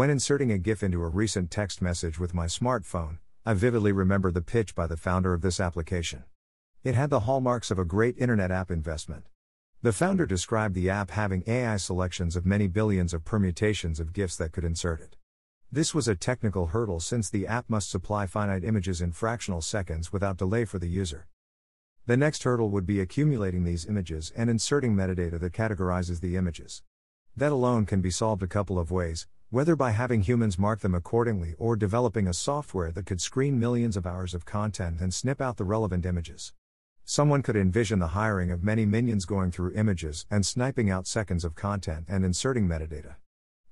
When inserting a GIF into a recent text message with my smartphone, I vividly remember the pitch by the founder of this application. It had the hallmarks of a great internet app investment. The founder described the app having AI selections of many billions of permutations of GIFs that could insert it. This was a technical hurdle since the app must supply finite images in fractional seconds without delay for the user. The next hurdle would be accumulating these images and inserting metadata that categorizes the images. That alone can be solved a couple of ways, whether by having humans mark them accordingly or developing a software that could screen millions of hours of content and snip out the relevant images. Someone could envision the hiring of many minions going through images and sniping out seconds of content and inserting metadata.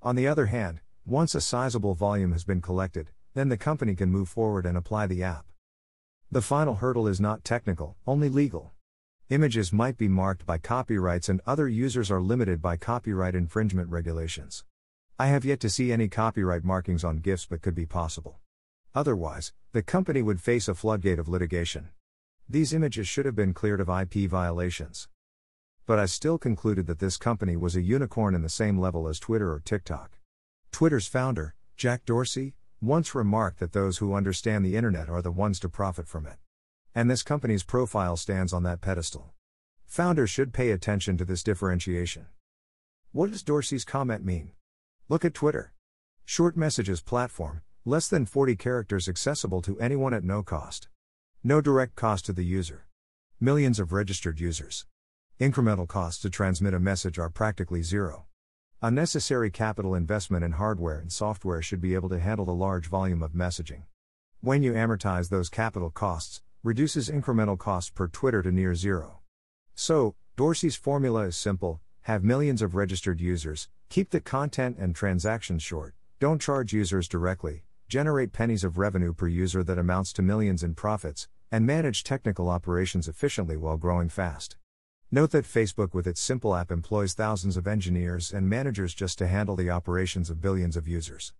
On the other hand, once a sizable volume has been collected, then the company can move forward and apply the app. The final hurdle is not technical, only legal. Images might be marked by copyrights and other users are limited by copyright infringement regulations. I have yet to see any copyright markings on GIFs but could be possible. Otherwise, the company would face a floodgate of litigation. These images should have been cleared of IP violations. But I still concluded that this company was a unicorn in the same level as Twitter or TikTok. Twitter's founder, Jack Dorsey, once remarked that those who understand the internet are the ones to profit from it. And this company's profile stands on that pedestal. Founders should pay attention to this differentiation. What does Dorsey's comment mean? Look at Twitter. Short messages platform, less than 40 characters accessible to anyone at no cost. No direct cost to the user. Millions of registered users. Incremental costs to transmit a message are practically zero. Unnecessary capital investment in hardware and software should be able to handle the large volume of messaging. When you amortize those capital costs, reduces incremental costs per Twitter to near zero. So, Dorsey's formula is simple have millions of registered users, keep the content and transactions short, don't charge users directly, generate pennies of revenue per user that amounts to millions in profits, and manage technical operations efficiently while growing fast. Note that Facebook, with its simple app, employs thousands of engineers and managers just to handle the operations of billions of users.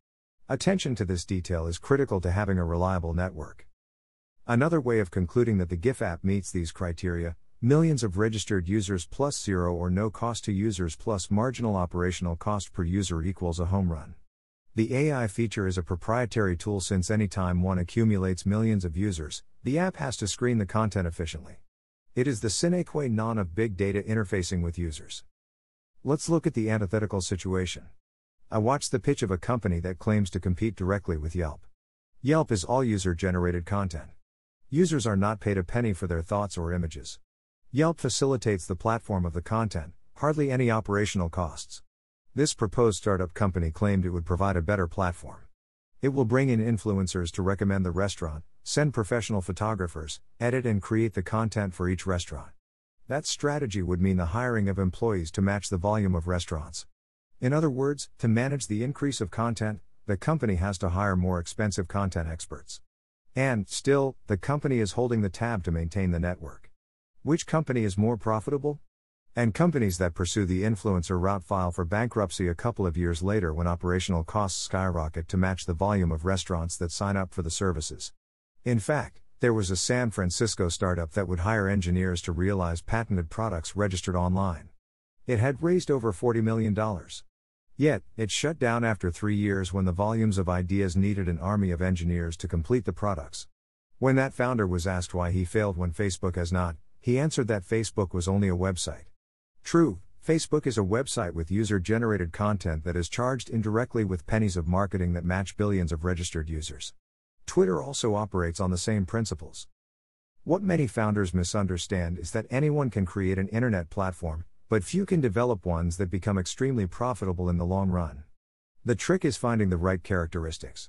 Attention to this detail is critical to having a reliable network. Another way of concluding that the GIF app meets these criteria millions of registered users plus zero or no cost to users plus marginal operational cost per user equals a home run. The AI feature is a proprietary tool since anytime one accumulates millions of users, the app has to screen the content efficiently. It is the sine qua non of big data interfacing with users. Let's look at the antithetical situation. I watched the pitch of a company that claims to compete directly with Yelp. Yelp is all user generated content. Users are not paid a penny for their thoughts or images. Yelp facilitates the platform of the content, hardly any operational costs. This proposed startup company claimed it would provide a better platform. It will bring in influencers to recommend the restaurant, send professional photographers, edit and create the content for each restaurant. That strategy would mean the hiring of employees to match the volume of restaurants. In other words, to manage the increase of content, the company has to hire more expensive content experts. And, still, the company is holding the tab to maintain the network. Which company is more profitable? And companies that pursue the influencer route file for bankruptcy a couple of years later when operational costs skyrocket to match the volume of restaurants that sign up for the services. In fact, there was a San Francisco startup that would hire engineers to realize patented products registered online. It had raised over $40 million. Yet, it shut down after three years when the volumes of ideas needed an army of engineers to complete the products. When that founder was asked why he failed when Facebook has not, he answered that Facebook was only a website. True, Facebook is a website with user generated content that is charged indirectly with pennies of marketing that match billions of registered users. Twitter also operates on the same principles. What many founders misunderstand is that anyone can create an internet platform, but few can develop ones that become extremely profitable in the long run. The trick is finding the right characteristics.